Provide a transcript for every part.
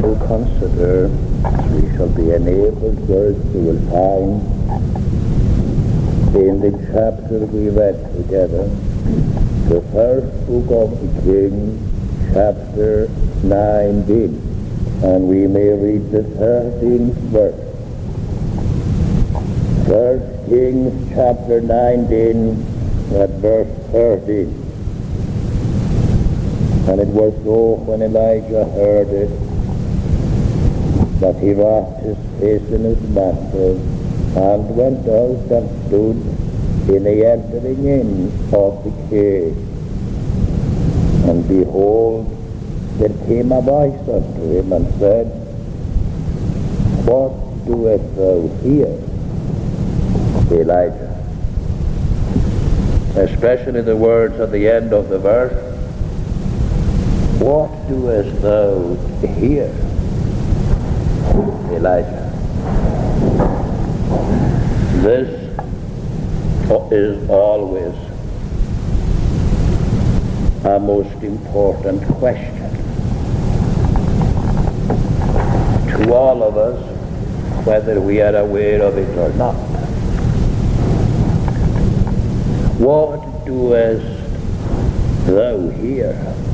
to consider, we shall be enabled words you will find in the chapter we read together, the first book of the King, chapter 19, and we may read the 13th verse. First Kings chapter 19 at verse 13. And it was so when Elijah heard it that he wrapped his face in his mantle and went out and stood in the entering in of the cave. And behold, there came a voice unto him and said, What doest thou here, Elijah? Especially the words at the end of the verse, what doest thou here, Elijah? This is always a most important question to all of us, whether we are aware of it or not. What doest thou here?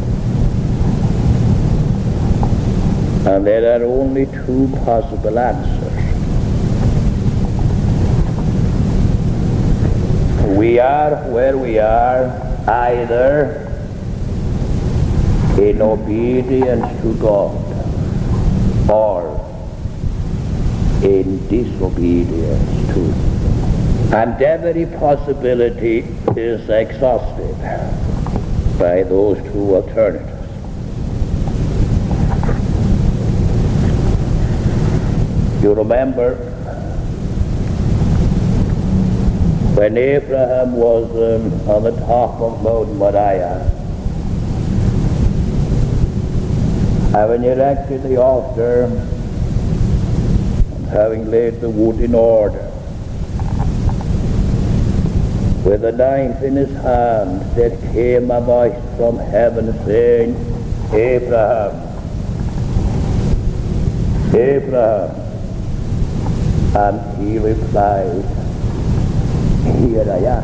And there are only two possible answers. We are where we are either in obedience to God or in disobedience to Him. And every possibility is exhausted by those two alternatives. You remember when Abraham was um, on the top of Mount Moriah, having erected the altar, and having laid the wood in order, with a knife in his hand, there came a voice from heaven saying, Abraham, Abraham. And he replied, Here I am.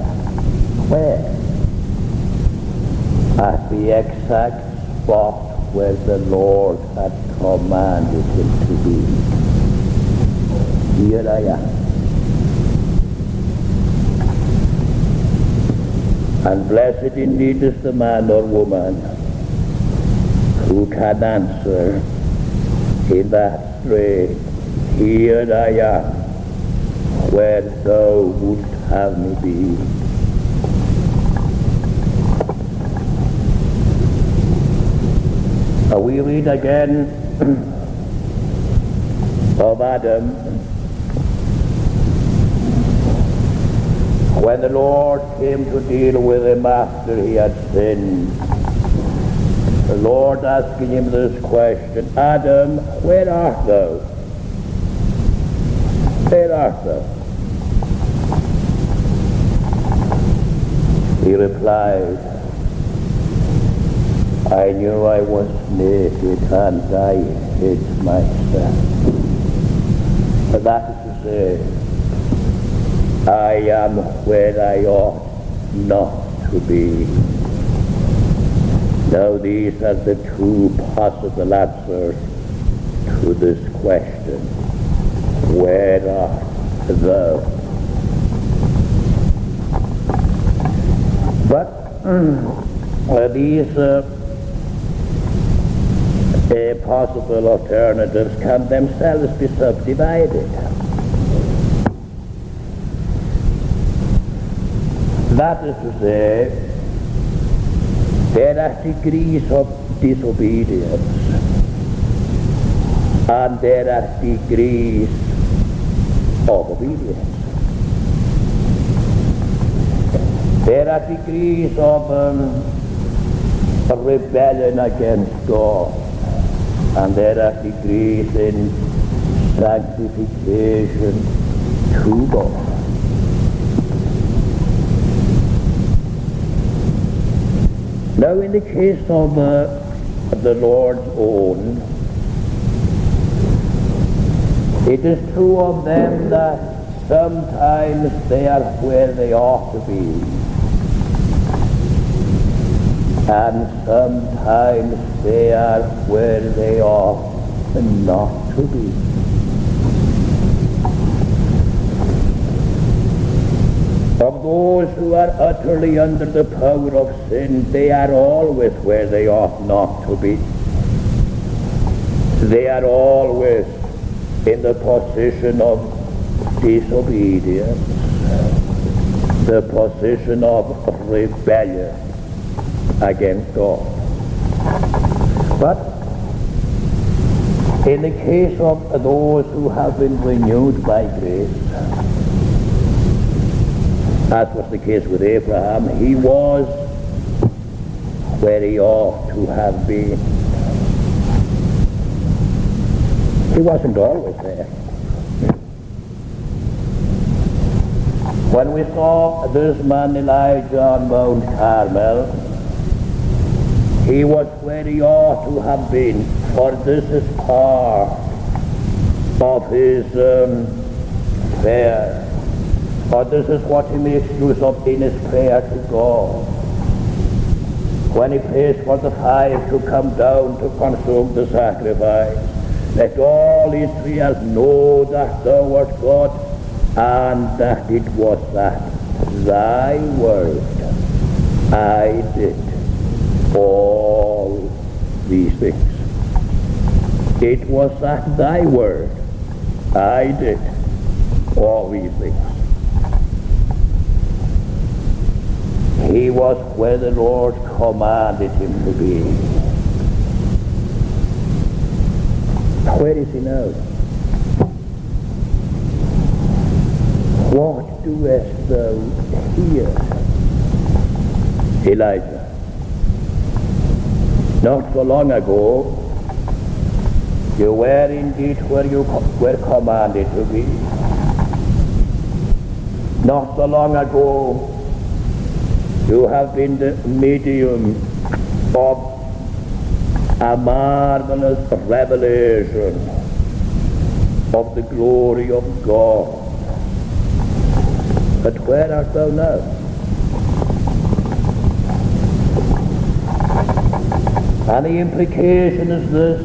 Where? At the exact spot where the Lord had commanded him to be. Here I am. And blessed indeed is the man or woman who can answer in that strain, Here I am where thou wouldst have me be. We read again of Adam when the Lord came to deal with him after he had sinned. The Lord asking him this question, Adam, where art thou? Where art thou? He replied, I knew I was naked and I hid myself. But that is to say, I am where I ought not to be. Now these are the two possible answers to this question. Where art thou? But uh, these uh, possible alternatives can themselves be subdivided. That is to say, there are degrees of disobedience and there are degrees of obedience. There are degrees of um, rebellion against God, and there are degrees in sanctification to God. Now, in the case of uh, the Lord's own, It is true of them that sometimes they are where they ought to be. And sometimes they are where they ought not to be. Of those who are utterly under the power of sin, they are always where they ought not to be. They are always in the position of disobedience, the position of rebellion against God. But in the case of those who have been renewed by grace, as was the case with Abraham, he was where he ought to have been. He wasn't always there. When we saw this man Elijah on Mount Carmel, he was where he ought to have been, for this is part of his um, prayer. For this is what he makes use of in his prayer to God. When he prays for the fire to come down to consume the sacrifice, let all Israel know that thou art God, and that it was that thy word I did all these things. It was at thy word I did all these things. He was where the Lord commanded him to be. Where is he now? What doest thou here, Elijah? Not so long ago, you were indeed where you were commanded to be. Not so long ago, you have been the medium of a marvelous revelation of the glory of God. But where art thou now? And the implication is this.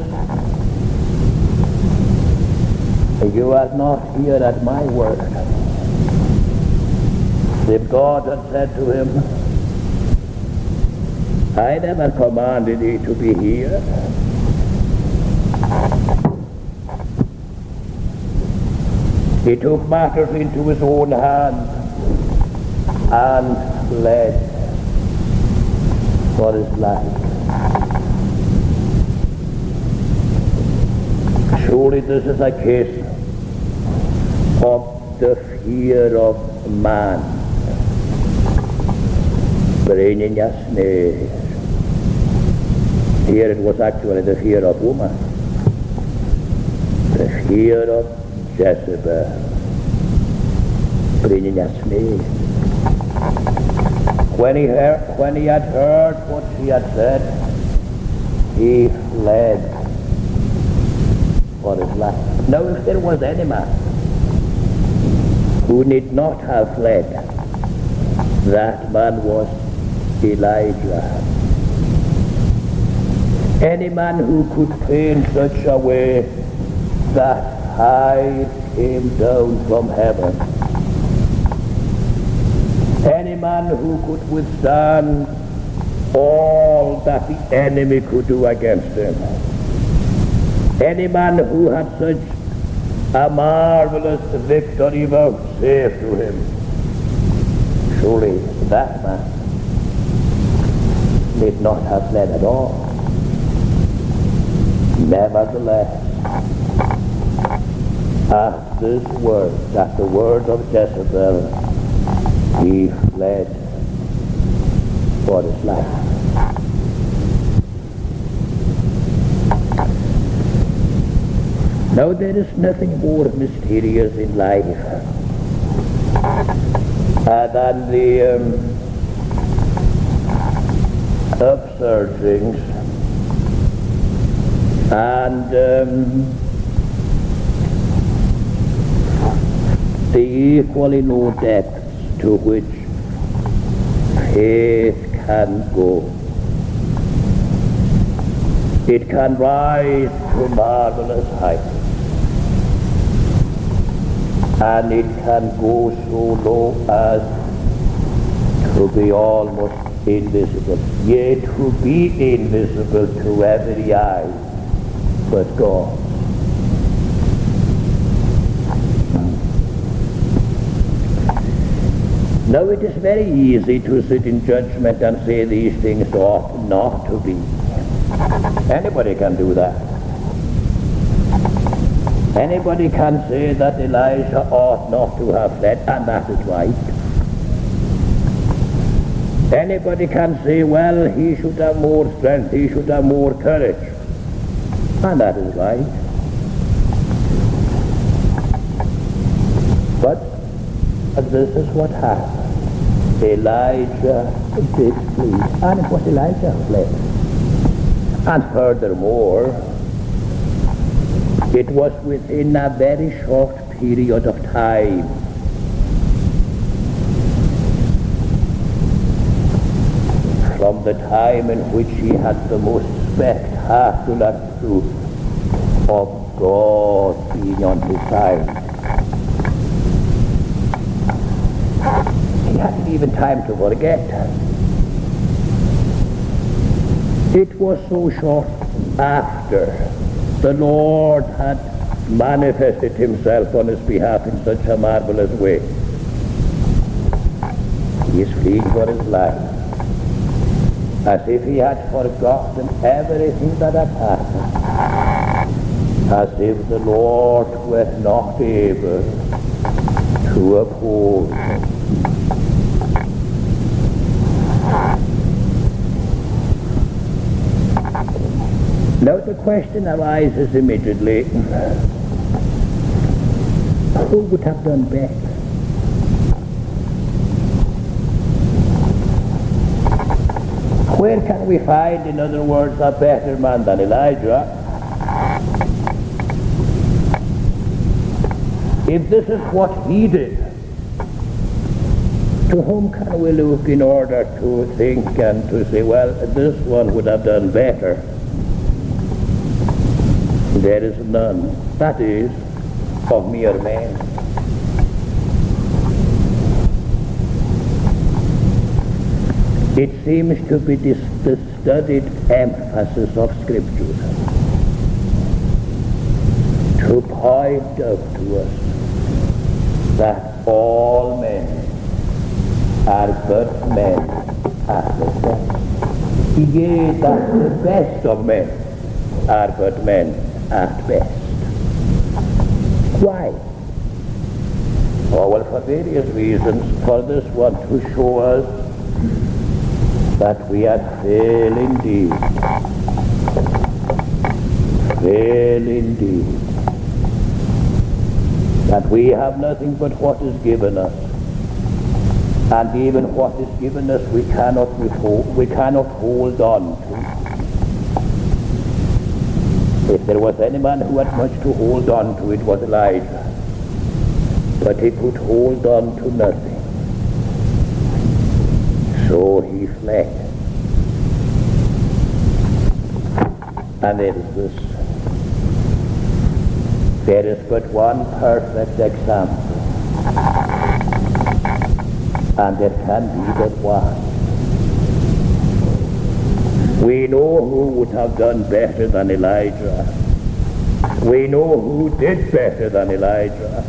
You are not here at my word. If God had said to him, I never commanded thee to be here. He took matters into his own hands and fled for his life. Surely this is a case of the fear of man bringing a snare. Here it was actually the fear of woman, the fear of Jezebel, bringing a snare. When he, heard, when he had heard what she had said, he fled for his life. If there was any man who need not have fled, that man was Elijah. Any man who could pray in such a way that fire came down from heaven. Any man who could withstand all that the enemy could do against him. Any man who had such a marvelous victory vouchsafed to him. Surely that man did not have fled at all. Nevertheless, at this word, at the word of Jezebel, he fled for his life. Now there is nothing more mysterious in life uh, than the um, upsurgings and um, equally no depths to which faith can go. It can rise to marvelous heights. And it can go so low as to be almost invisible. Yet to be invisible to every eye but God. Now it is very easy to sit in judgment and say these things ought not to be. Anybody can do that. Anybody can say that Elijah ought not to have fled, and that is right. Anybody can say, well, he should have more strength, he should have more courage, and that is right. But this is what happened. Elijah did flee, and it was Elijah fled. And furthermore, it was within a very short period of time from the time in which he had the most spectacular proof of God being on his side. He hadn't even time to forget. It was so short after the Lord had manifested himself on his behalf in such a marvelous way. He is fleeing for his life as if he had forgotten everything that had happened, as if the Lord were not able to uphold him. Now the question arises immediately, who would have done better? Where can we find, in other words, a better man than Elijah? If this is what he did, to whom can we look in order to think and to say, well, this one would have done better? There is none. That is, of mere men. It seems to be this, the studied emphasis of Scripture to point out to us that all men are but men at the best. Yea, that the best of men are but men at best. Why? Oh, well, for various reasons. For this one, to show us that we are frail indeed. Frail indeed. That we have nothing but what is given us. And even what is given us we cannot we cannot hold on to. If there was anyone who had much to hold on to, it was Elijah. But he could hold on to nothing. So he fled. And there is this. There is but one perfect example. And there can be but one. We know who would have done better than Elijah. We know who did better than Elijah.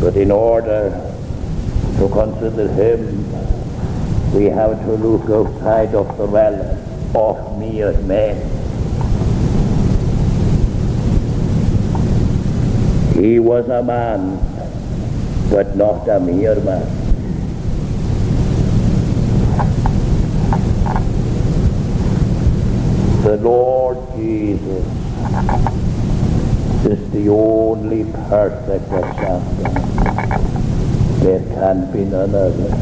But in order to consider him, we have to look outside of the realm of mere men. He was a man, but not a mere man. The Lord Jesus is the only perfect example. There can be none other.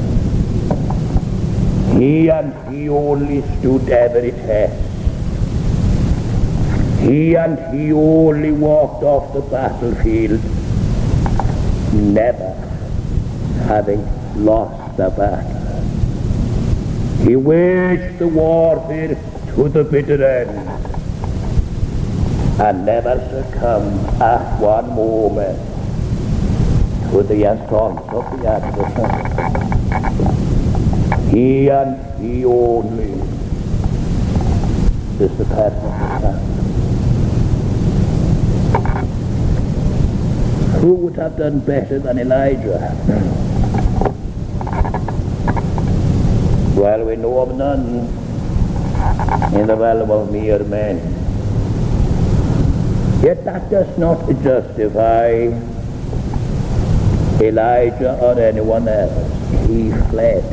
He and he only stood every test. He and he only walked off the battlefield, never having lost the battle. He waged the warfare end and never succumbed at ah, one moment to the assaults of the adversary. He and he only is the pattern of the Son. Who would have done better than Elijah? Well, we know of none in the realm of mere men. Yet that does not justify Elijah or anyone else. He fled.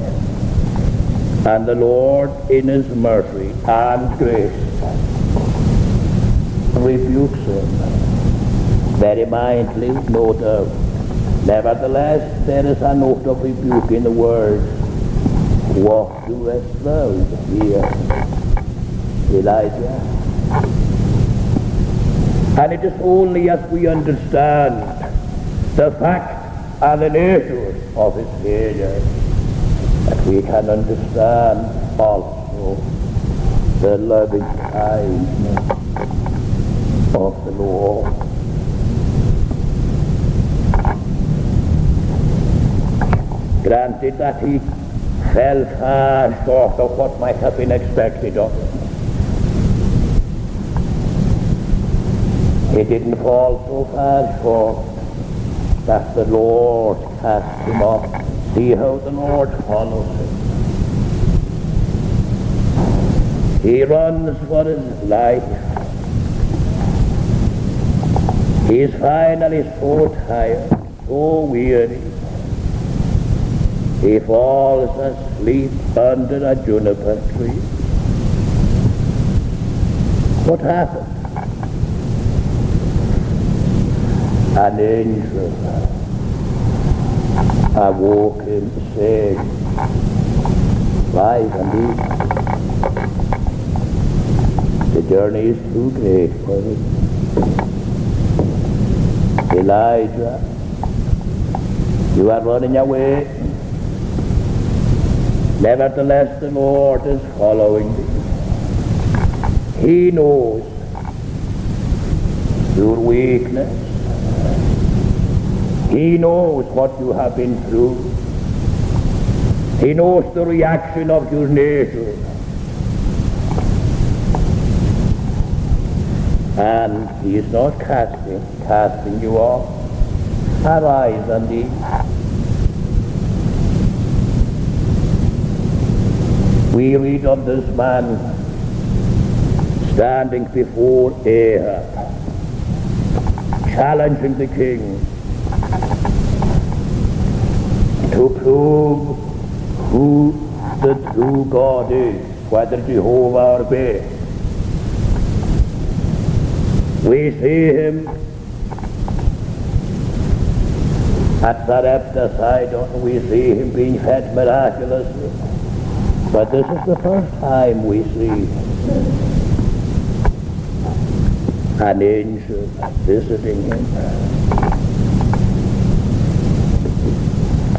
And the Lord, in his mercy and grace, rebukes him very mildly, no doubt. Nevertheless, there is a note of rebuke in the words, What doest thou here, Elijah? And it is only as we understand the fact and the nature of his failure that we can understand also the loving kindness of the Lord. Granted that he fell far short of what might have been expected of him. He didn't fall so far short that the Lord cast him off. See how the Lord follows him. He runs for his life. He's finally so tired, so weary. He falls asleep under a juniper tree. What happened? An angel awoke him saying, Rise and eat. The journey is too great for him. Elijah, you are running away. Nevertheless, the Lord is following thee. He knows your weakness. He knows what you have been through. He knows the reaction of your nature. And he is not casting, casting you off. Arise and eat. We read of this man standing before Ahab, challenging the king to prove who the true God is, whether Jehovah or Baal. We see him at Sarepta Sidon, we see him being fed miraculously. But this is the first time we see an angel visiting him.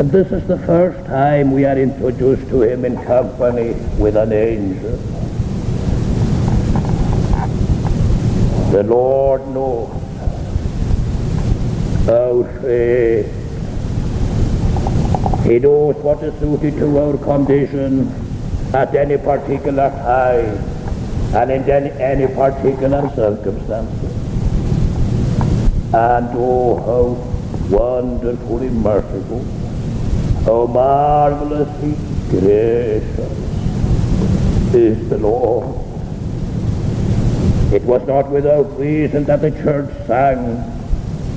And this is the first time we are introduced to him in company with an angel. The Lord knows our faith. He knows what is suited to our condition at any particular time and in any, any particular circumstances. And oh, how wonderfully merciful, how marvelously gracious is the Lord. It was not without reason that the church sang,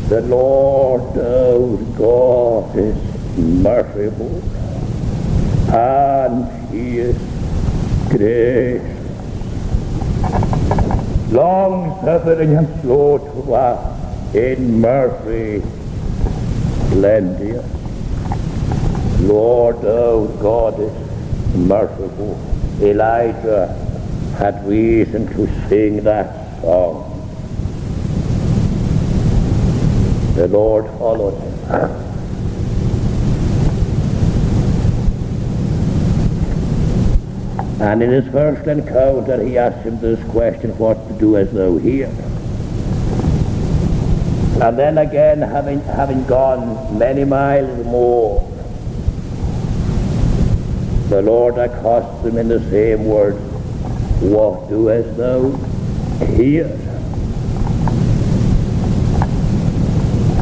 The Lord our God is merciful, and he is gracious, long suffering and slow to wrath, in mercy plenteous. Lord, oh God is merciful. Elijah had reason to sing that song. The Lord followed him. And in his first encounter, he asked him this question, what to do as thou here? And then again, having, having gone many miles more, the Lord accosts him in the same words, what doest thou here?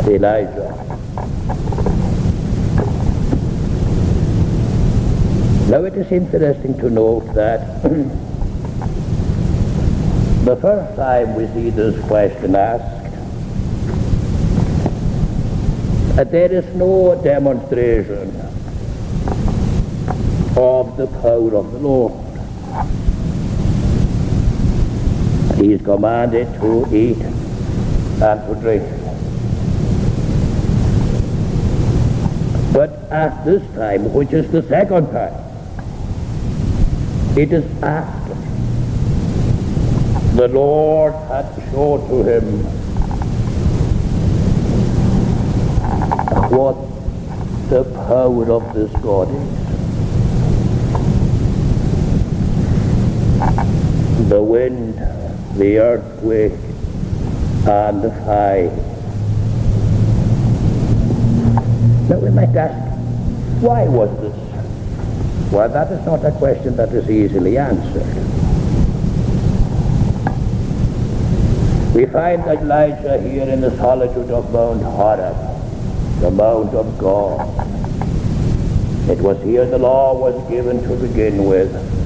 Elijah. Now it is interesting to note that the first time we see this question asked, uh, there is no demonstration of the power of the Lord. He is commanded to eat and to drink. But at this time, which is the second time, it is after the Lord had shown to him what the power of this God is. The wind, the earthquake, and the fire. Now we might ask, why was this? Well, that is not a question that is easily answered. We find Elijah here in the solitude of Mount Horeb, the Mount of God. It was here the law was given to begin with.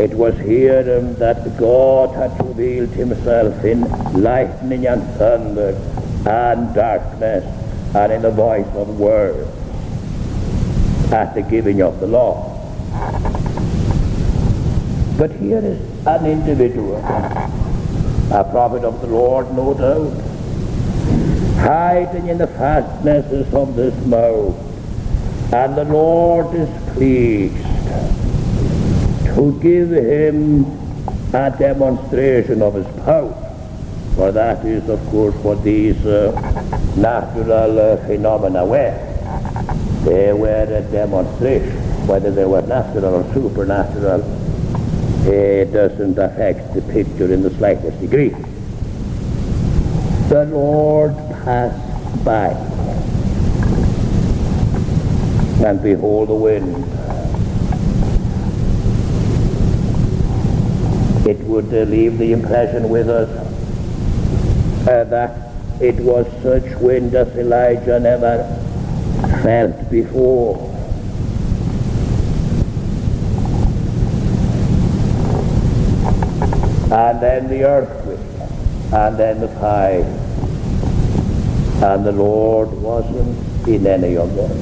It was here um, that God had revealed himself in lightning and thunder and darkness and in the voice of words at the giving of the law. But here is an individual, a prophet of the Lord, no doubt, hiding in the fastnesses of this mount. And the Lord is pleased to give him a demonstration of his power. For that is, of course, what these uh, natural uh, phenomena were. They were a demonstration. Whether they were natural or supernatural, it doesn't affect the picture in the slightest degree. The Lord passed by, and behold the wind. Would uh, leave the impression with us uh, that it was such wind as Elijah never felt before. And then the earthquake, and then the fire, and the Lord wasn't in any of them.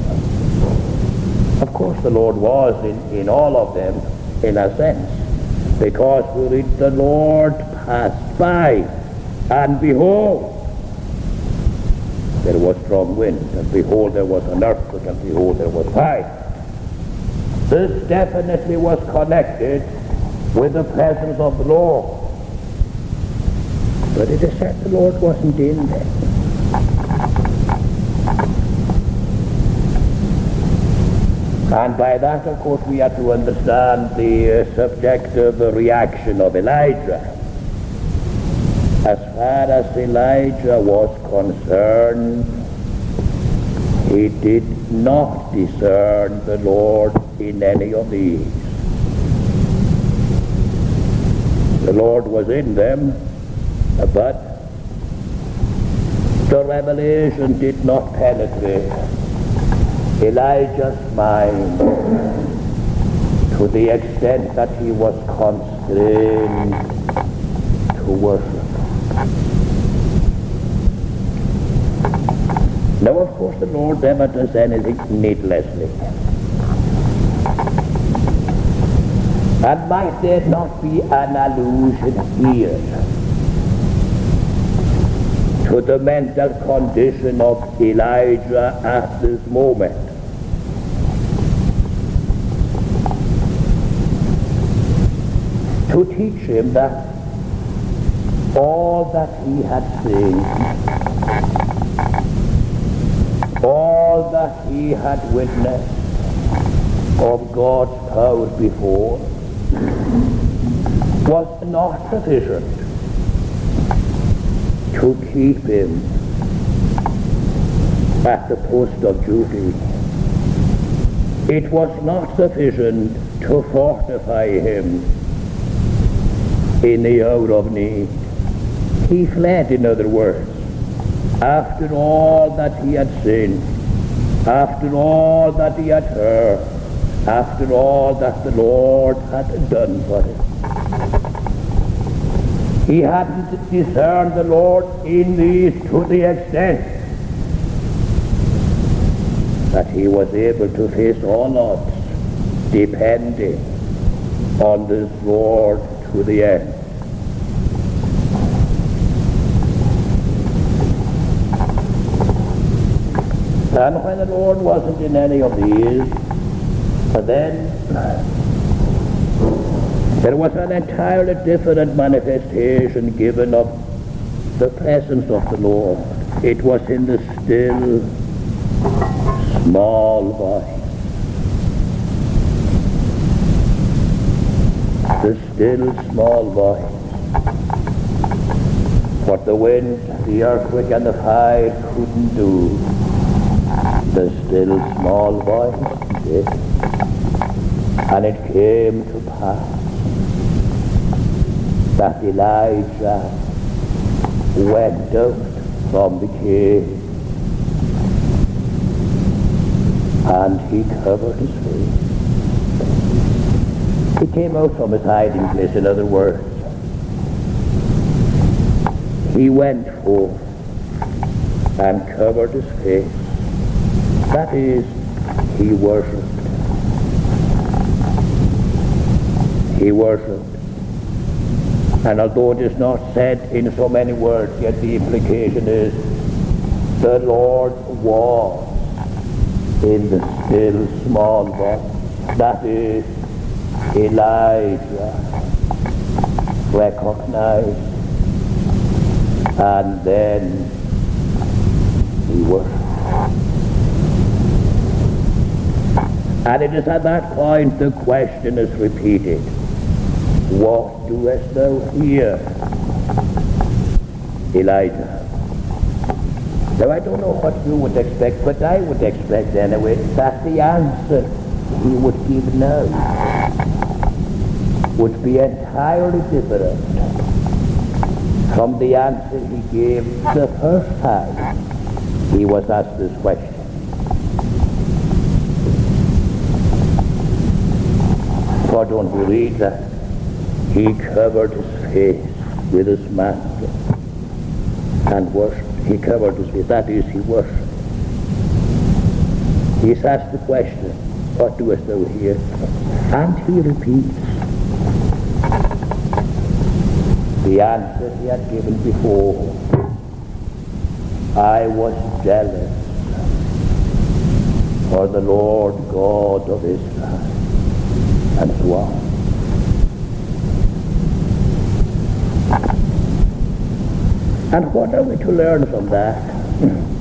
Of course, the Lord was in, in all of them, in a sense, because we read the Lord passed by, and behold, there was strong wind, and behold, there was an earthquake, and behold, there was fire. This definitely was connected with the presence of the Lord. But it is said the Lord wasn't in there. And by that, of course, we have to understand the uh, subjective reaction of Elijah. As far as Elijah was concerned, he did not discern the Lord in any of these. The Lord was in them, but the revelation did not penetrate Elijah's mind to the extent that he was constrained to worship. Now, of course, the Lord never does anything needlessly. And might there not be an allusion here to the mental condition of Elijah at this moment? To teach him that all that he had seen all that he had witnessed of God's power before was not sufficient to keep him at the post of duty. It was not sufficient to fortify him in the hour of need. He fled, in other words, after all that he had seen, after all that he had heard, after all that the Lord had done for him. He hadn't discerned the Lord in these to the extent that he was able to face all odds, depending on this Lord to the end. And when the Lord wasn't in any of these, but then there was an entirely different manifestation given of the presence of the Lord. It was in the still, small voice. The still, small voice. What the wind, the earthquake, and the fire couldn't do, the still, small voice did. And it came to pass that Elijah went out from the cave and he covered his face. He came out from his hiding place, in other words. He went forth and covered his face. That is, he worshipped. He worshipped. And although it is not said in so many words, yet the implication is the Lord was in the still small voice. That is, Elijah recognized and then he worshiped. And it is at that point the question is repeated. What doest thou here, Elijah? Now I don't know what you would expect, but I would expect anyway that the answer he would give now would be entirely different from the answer he gave the first time he was asked this question. For don't we read that he covered his face with his mantle and worshipped. He covered his face. That is, he worshipped. He's asked the question, what doest thou here? And he repeats the answer he had given before. I was jealous for the Lord God of Israel. And so on. And what are we to learn from that?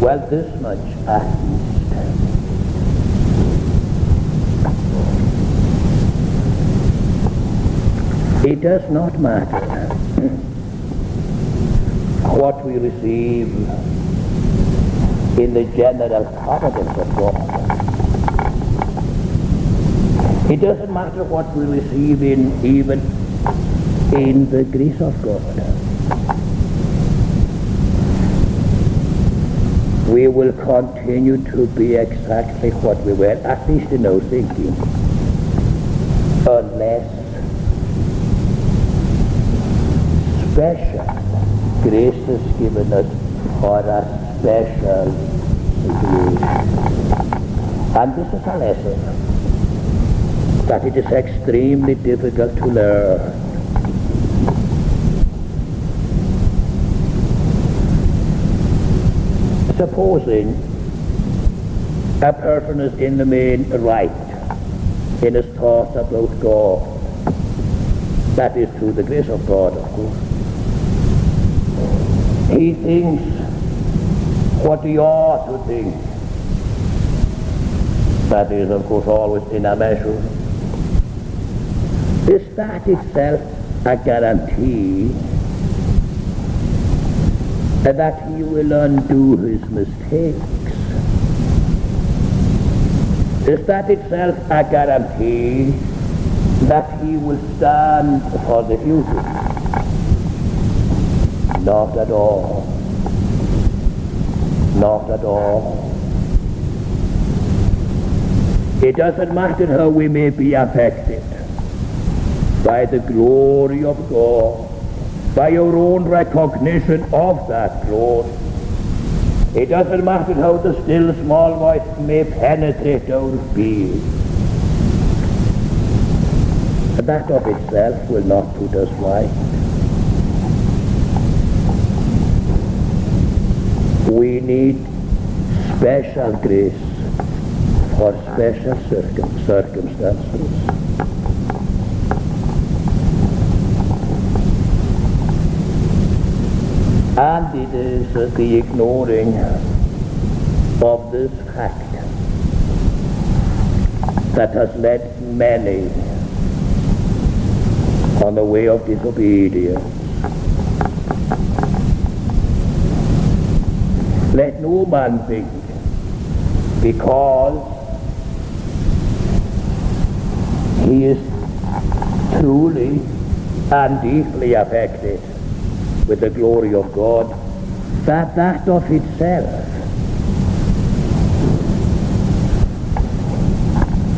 well, this much at least. It does not matter what we receive in the general providence of God. It doesn't matter what we receive in even in the grace of God. We will continue to be exactly what we were, at least in our thinking, unless special grace is given us for a special situation. And this is a lesson that it is extremely difficult to learn. Supposing a person is in the main right in his thoughts about God, that is through the grace of God, of course. He thinks what he ought to think. That is, of course, always in a measure. Is that itself a guarantee that he will undo his mistakes? Is that itself a guarantee that he will stand for the future? Not at all. Not at all. It doesn't matter how we may be affected by the glory of God, by our own recognition of that glory. It doesn't matter how the still small voice may penetrate our being. That of itself will not put us right. We need special grace for special circum- circumstances. And it is the ignoring of this fact that has led many on the way of disobedience. Let no man think because he is truly and deeply affected with the glory of God, that that of itself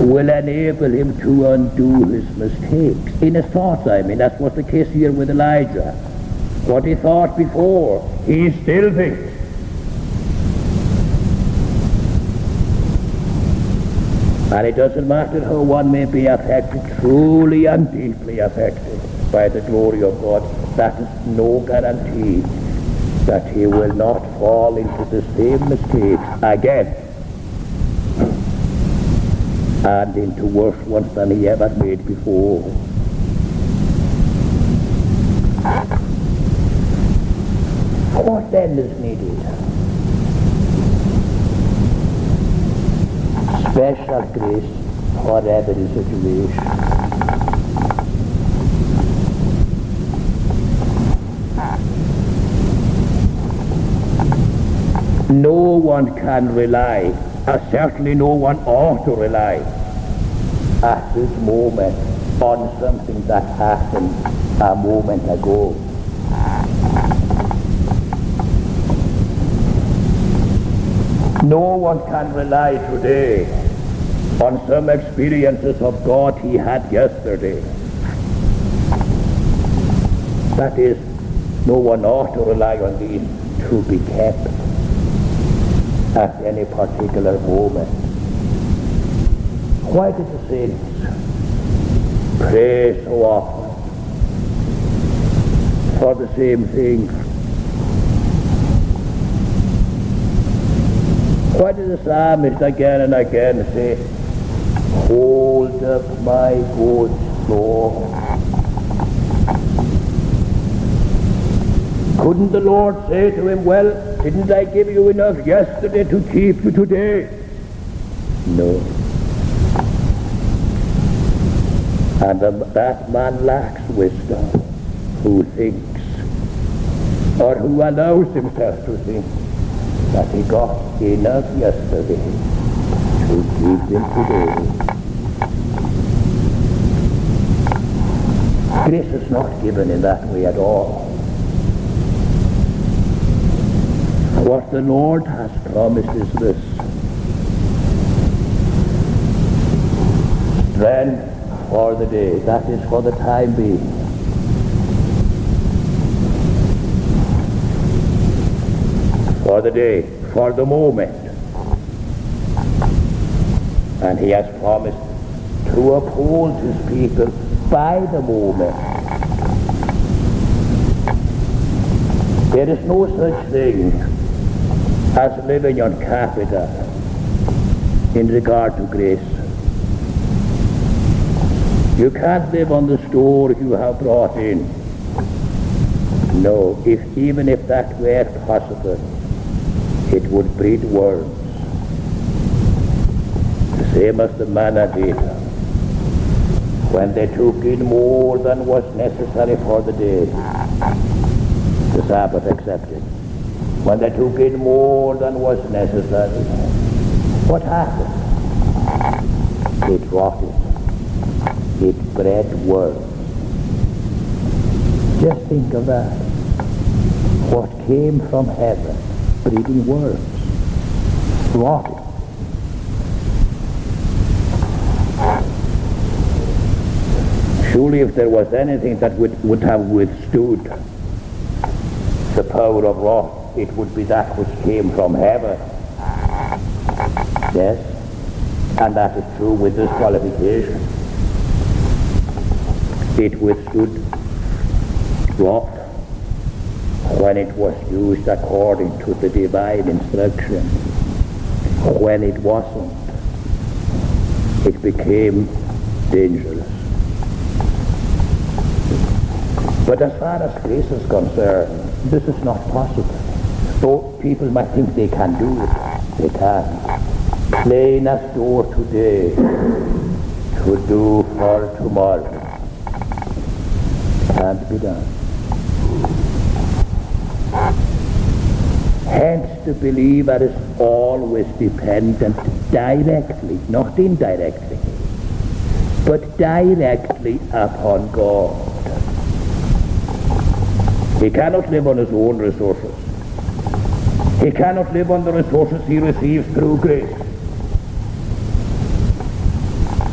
will enable him to undo his mistakes. In his thoughts, I mean. That was the case here with Elijah. What he thought before, he still thinks. And it doesn't matter how one may be affected, truly and deeply affected by the glory of God, that is no guarantee that he will not fall into the same mistakes again and into worse ones than he ever made before. What then is needed? Special grace for every situation. No one can rely, uh, certainly no one ought to rely at this moment on something that happened a moment ago. No one can rely today on some experiences of God he had yesterday. That is, no one ought to rely on these to be kept at any particular moment. Why do the saints pray so often for the same thing? Why does the psalmist again and again say, Hold up my good soul? Couldn't the Lord say to him, Well, didn't I give you enough yesterday to keep you today? No. And that man lacks wisdom who thinks or who allows himself to think that he got enough yesterday to keep him today. Grace is not given in that way at all. What the Lord has promised is this. Strength for the day. That is for the time being. For the day, for the moment. And he has promised to uphold his people by the moment. There is no such thing living on capita uh, in regard to grace. You can't live on the store you have brought in. No, if even if that were possible, it would breed worms. The same as the manna did. Uh, when they took in more than was necessary for the day, the Sabbath accepted. When they took in more than was necessary, what happened? It rotted. It bred worms. Just think of that. What came from heaven, breeding worms, rotted. Surely if there was anything that would, would have withstood the power of wrath, it would be that which came from heaven. Yes, and that is true with this qualification. It withstood wrath when it was used according to the divine instruction. When it wasn't, it became dangerous. But as far as grace is concerned, this is not possible. Though people might think they can do it, they can. Plain as door today to do for tomorrow. Can't be done. Hence the believer is always dependent directly, not indirectly, but directly upon God. He cannot live on his own resources. He cannot live on the resources he receives through grace.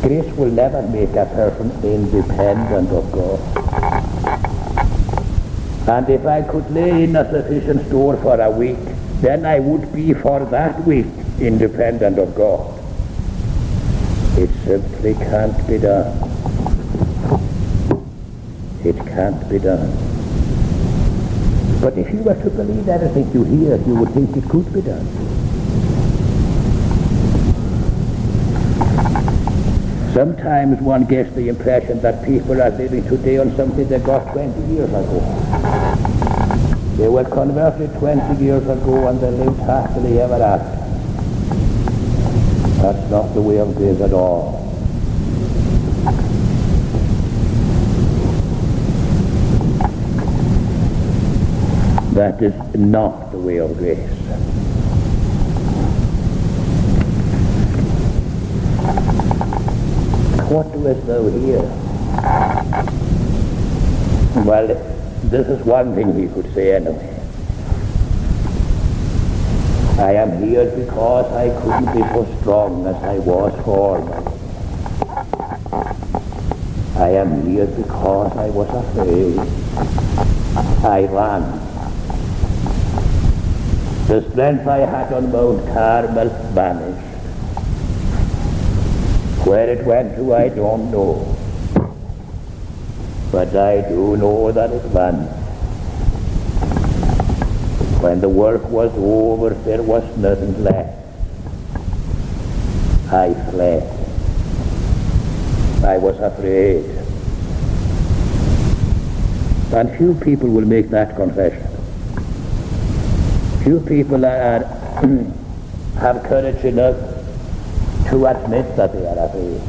Grace will never make a person independent of God. And if I could lay in a sufficient store for a week, then I would be for that week independent of God. It simply can't be done. It can't be done. But if you were to believe everything you hear, you would think it could be done. Sometimes one gets the impression that people are living today on something they got 20 years ago. They were converted 20 years ago and they lived happily ever after. That's not the way of grace at all. That is not the way of grace. What doest thou here? Well, this is one thing he could say anyway. I am here because I couldn't be so strong as I was formerly. I am here because I was afraid. I ran. The strength I had on Mount Carmel vanished. Where it went to, I don't know. But I do know that it vanished. When the work was over, there was nothing left. I fled. I was afraid. And few people will make that confession. Few people are, have courage enough to admit that they are afraid.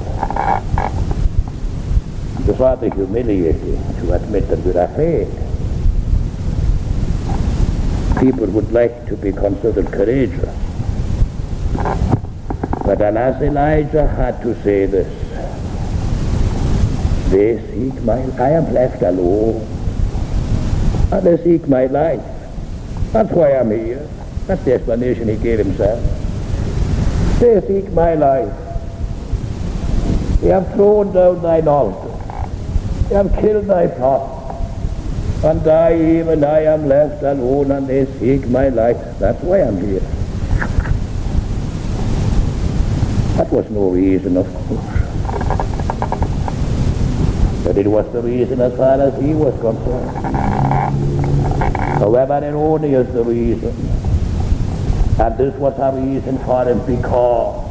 It's rather humiliating to admit that we're afraid. People would like to be considered courageous. But alas, Elijah had to say this. They seek my, I am left alone. And they seek my life. That's why I'm here. That's the explanation he gave himself. They seek my life. They have thrown down thine altar. They have killed thy prophet. And I, even I, am left alone, and they seek my life. That's why I'm here. That was no reason, of course. But it was the reason as far as he was concerned. However erroneous the reason, and this was a reason for it because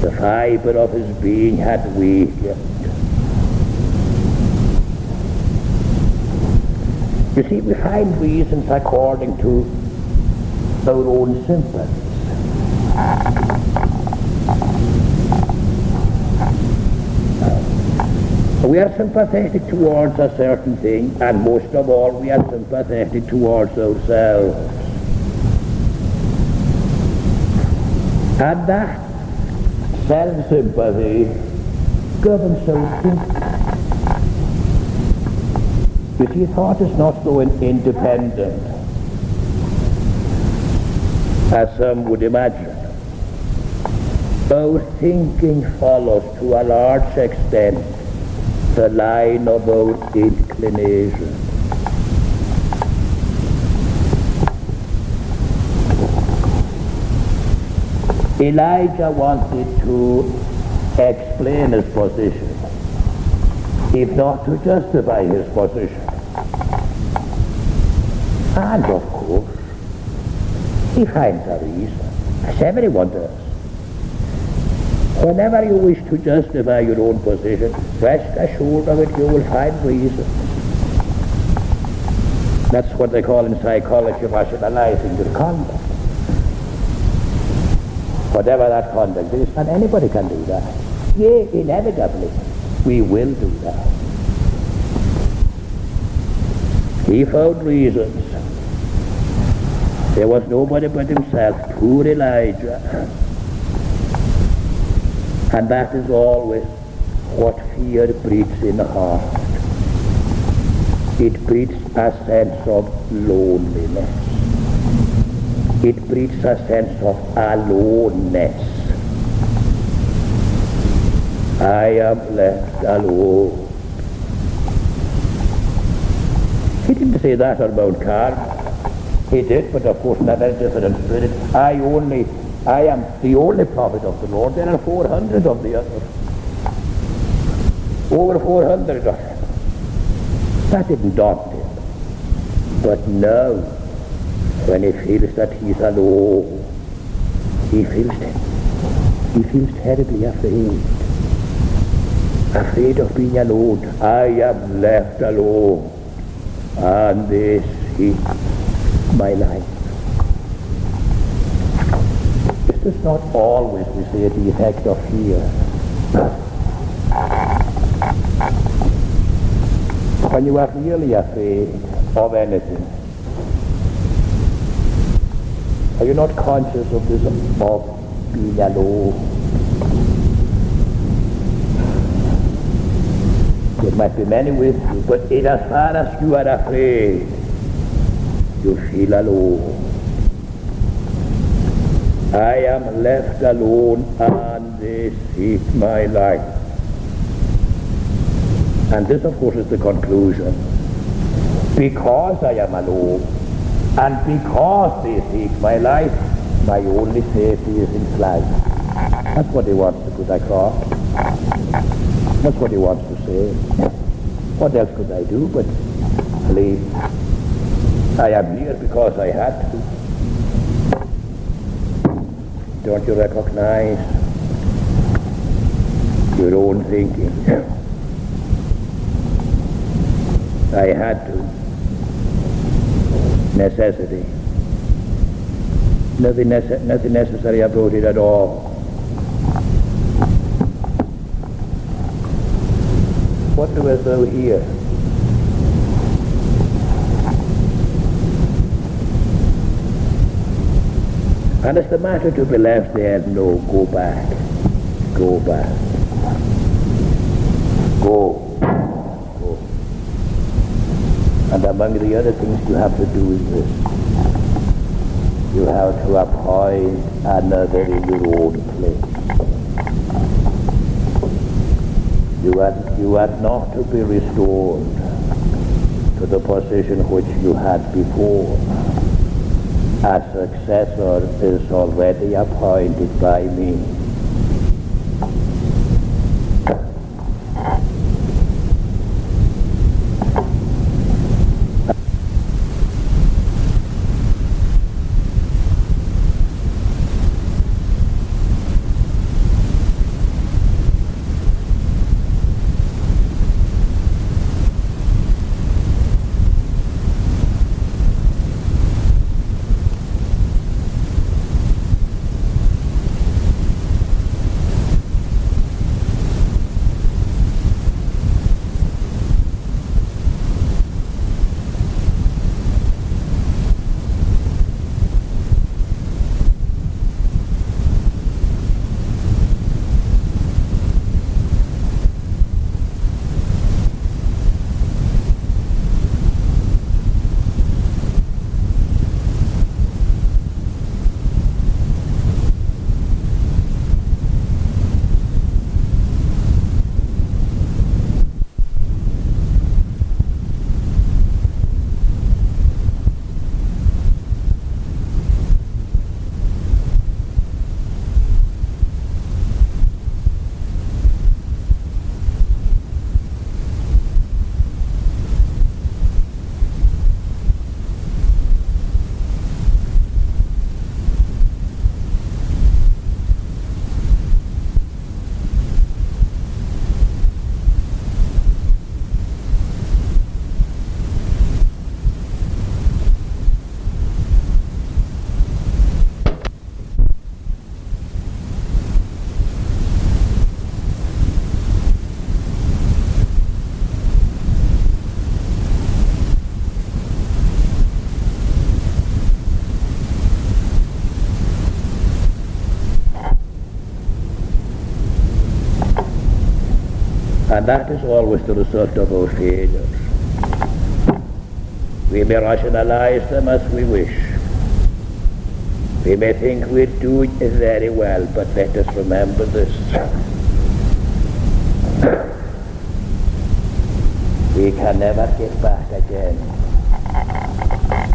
the fiber of his being had weakened. You see, we find reasons according to our own sympathy. We are sympathetic towards a certain thing, and most of all, we are sympathetic towards ourselves. And that self-sympathy governs our thinking. You see, thought is not so independent as some would imagine. Our thinking follows to a large extent the line of our inclination. Elijah wanted to explain his position, if not to justify his position. And of course, he finds a reason, as everyone does. Whenever you wish to justify your own position, rest assured of it, you will find reason. That's what they call in psychology rationalizing your conduct. Whatever that conduct is, and anybody can do that. Yea, inevitably, we will do that. He found reasons. There was nobody but himself, poor Elijah. And that is always what fear breeds in the heart. It breeds a sense of loneliness. It breeds a sense of aloneness. I am left alone. He didn't say that about Mount He did, but of course not a different spirit. I only I am the only prophet of the Lord. There are 400 of the others. Over 400 of them. That didn't daunt him. But now, when he feels that he's alone, he feels he feels terribly afraid. Afraid of being alone. I am left alone. And this is my life. This is not always, we say, the effect of fear. When you are really afraid of anything, are you not conscious of this, of being alone? There might be many with you, but in as far as you are afraid, you feel alone. I am left alone and this is my life. And this, of course, is the conclusion. Because I am alone, and because they seek my life, my only safety is in flight. That's what he wants to put across. That's what he wants to say. What else could I do but flee? I am here because I had to. Don't you recognize your own thinking? I had to. Necessity. Nothing, nece- nothing necessary about it at all. What doest do here? And it's the matter to be left there, no, go back. Go back. Go. Go. And among the other things you have to do is this. You have to appoint another in your own place. You are, you are not to be restored to the position which you had before a successor is already appointed by me. And that is always the result of our failures. We may rationalize them as we wish. We may think doing it very well, but let us remember this. We can never get back again.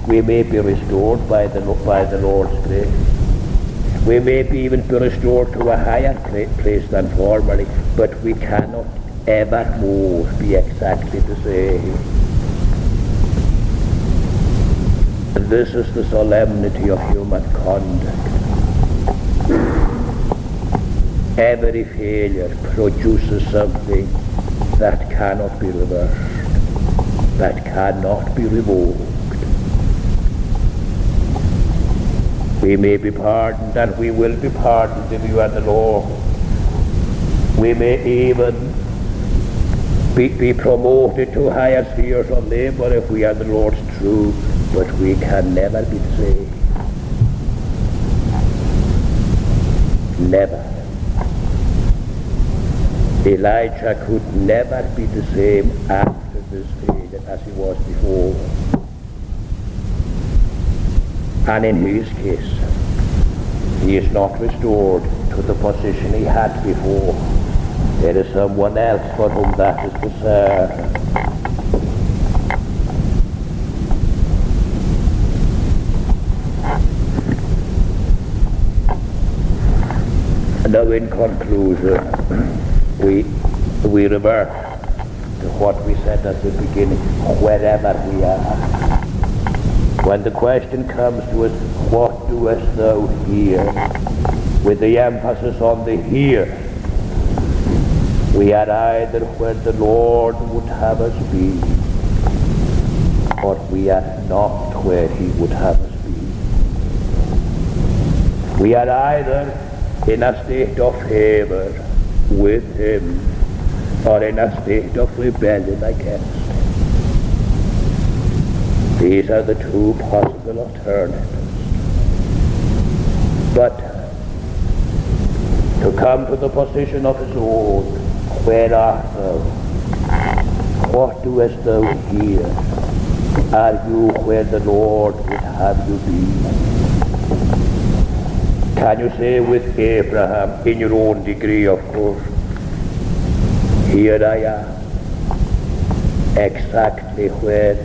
We may be restored by the, by the Lord's grace. We may be even be restored to a higher place than formerly, but we cannot ever more be exactly the same. And this is the solemnity of human conduct. Every failure produces something that cannot be reversed, that cannot be revoked. We may be pardoned and we will be pardoned if you are the Lord. We may even be, be promoted to higher spheres of labor if we are the Lord's true, but we can never be same. Never. Elijah could never be the same after this failure as he was before. And in his case, he is not restored to the position he had before. There is someone else for whom that is reserved. Now in conclusion, we, we revert to what we said at the beginning, wherever we are. When the question comes to us, what doest thou here? With the emphasis on the here, we are either where the Lord would have us be, or we are not where he would have us be. We are either in a state of favor with him or in a state of rebellion against him. These are the two possible alternatives. But to come to the position of his own, where art thou? What doest thou here? Are you where the Lord would have you be? Can you say with Abraham, in your own degree, of course, here I am, exactly where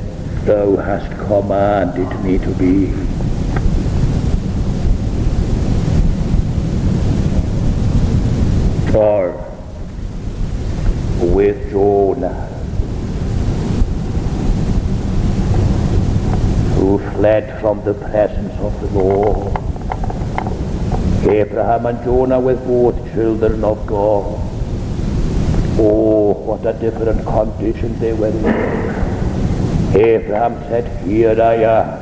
thou hast commanded me to be? Or with Jonah, who fled from the presence of the Lord. Abraham and Jonah with both children of God. Oh, what a different condition they were in. Abraham said, Here I am,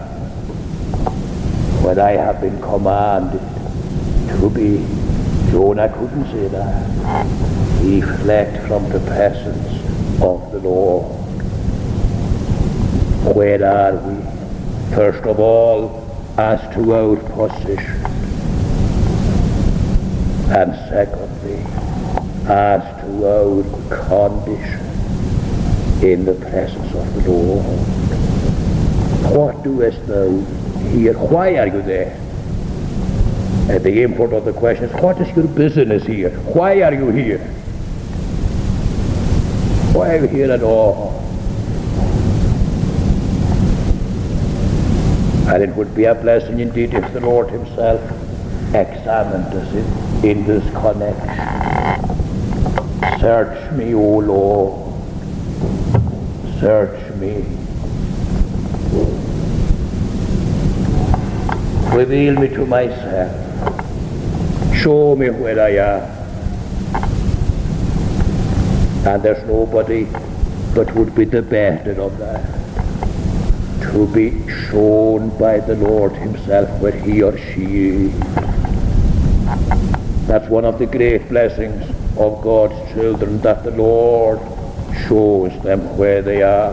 when I have been commanded to be. Jonah couldn't say that. He fled from the presence of the Lord. Where are we? First of all, as to our position. And secondly, as to our condition in the presence of the Lord. What doest thou here? Why are you there? And the import of the question is, what is your business here? Why are you here? Why are you here at all? And it would be a blessing indeed if the Lord himself examined us in this connection. Search me, O Lord. Search me. Reveal me to myself. Show me where I am. And there's nobody that would be the better of that. To be shown by the Lord himself where he or she is. That's one of the great blessings of God's children, that the Lord shows them where they are.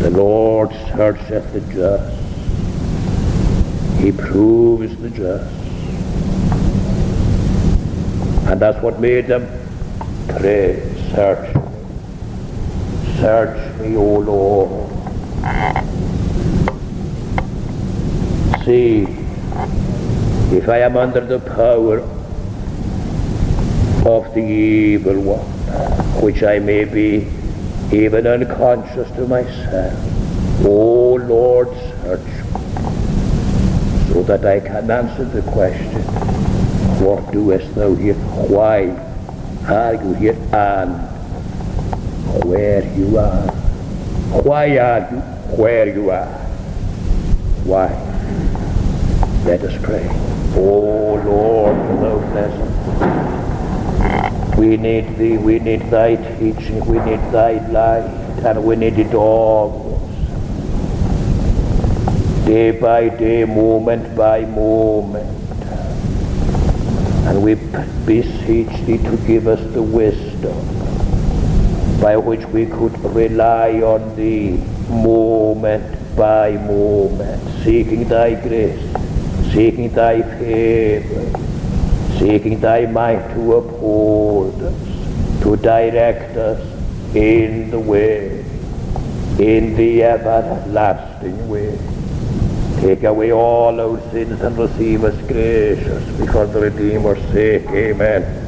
The Lord searcheth the just. He proves the just. And that's what made them Pray, search. Search me, O Lord. See if I am under the power of the evil one, which I may be even unconscious to myself. O Lord, search me, so that I can answer the question, What doest thou here? Why are you here? And where you are? Why are you where you are? Why? Let us pray. Oh Lord, thou blessed. We need thee, we need thy teaching, we need thy light, and we need it always. Day by day, moment by moment. And we beseech thee to give us the wisdom by which we could rely on thee moment by moment, seeking thy grace, seeking thy favor, seeking thy might to uphold us, to direct us in the way, in the everlasting way. Take away all our sins and receive us gracious for the Redeemer's sake. Amen.